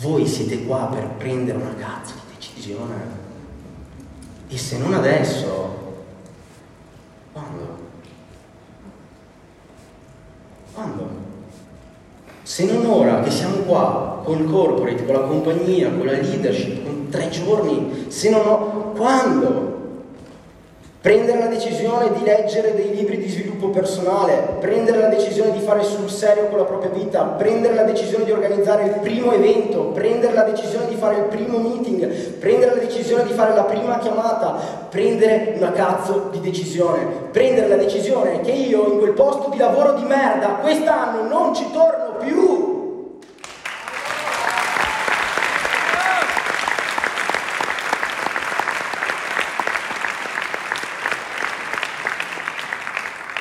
Voi siete qua per prendere una cazzo di decisione. E se non adesso, quando? Quando? Se non ora che siamo qua con il corporate, con la compagnia, con la leadership, con tre giorni, se non ho, quando? Prendere la decisione di leggere dei libri di sviluppo personale, prendere la decisione fare sul serio con la propria vita, prendere la decisione di organizzare il primo evento, prendere la decisione di fare il primo meeting, prendere la decisione di fare la prima chiamata, prendere una cazzo di decisione, prendere la decisione che io in quel posto di lavoro di merda quest'anno non ci torno più.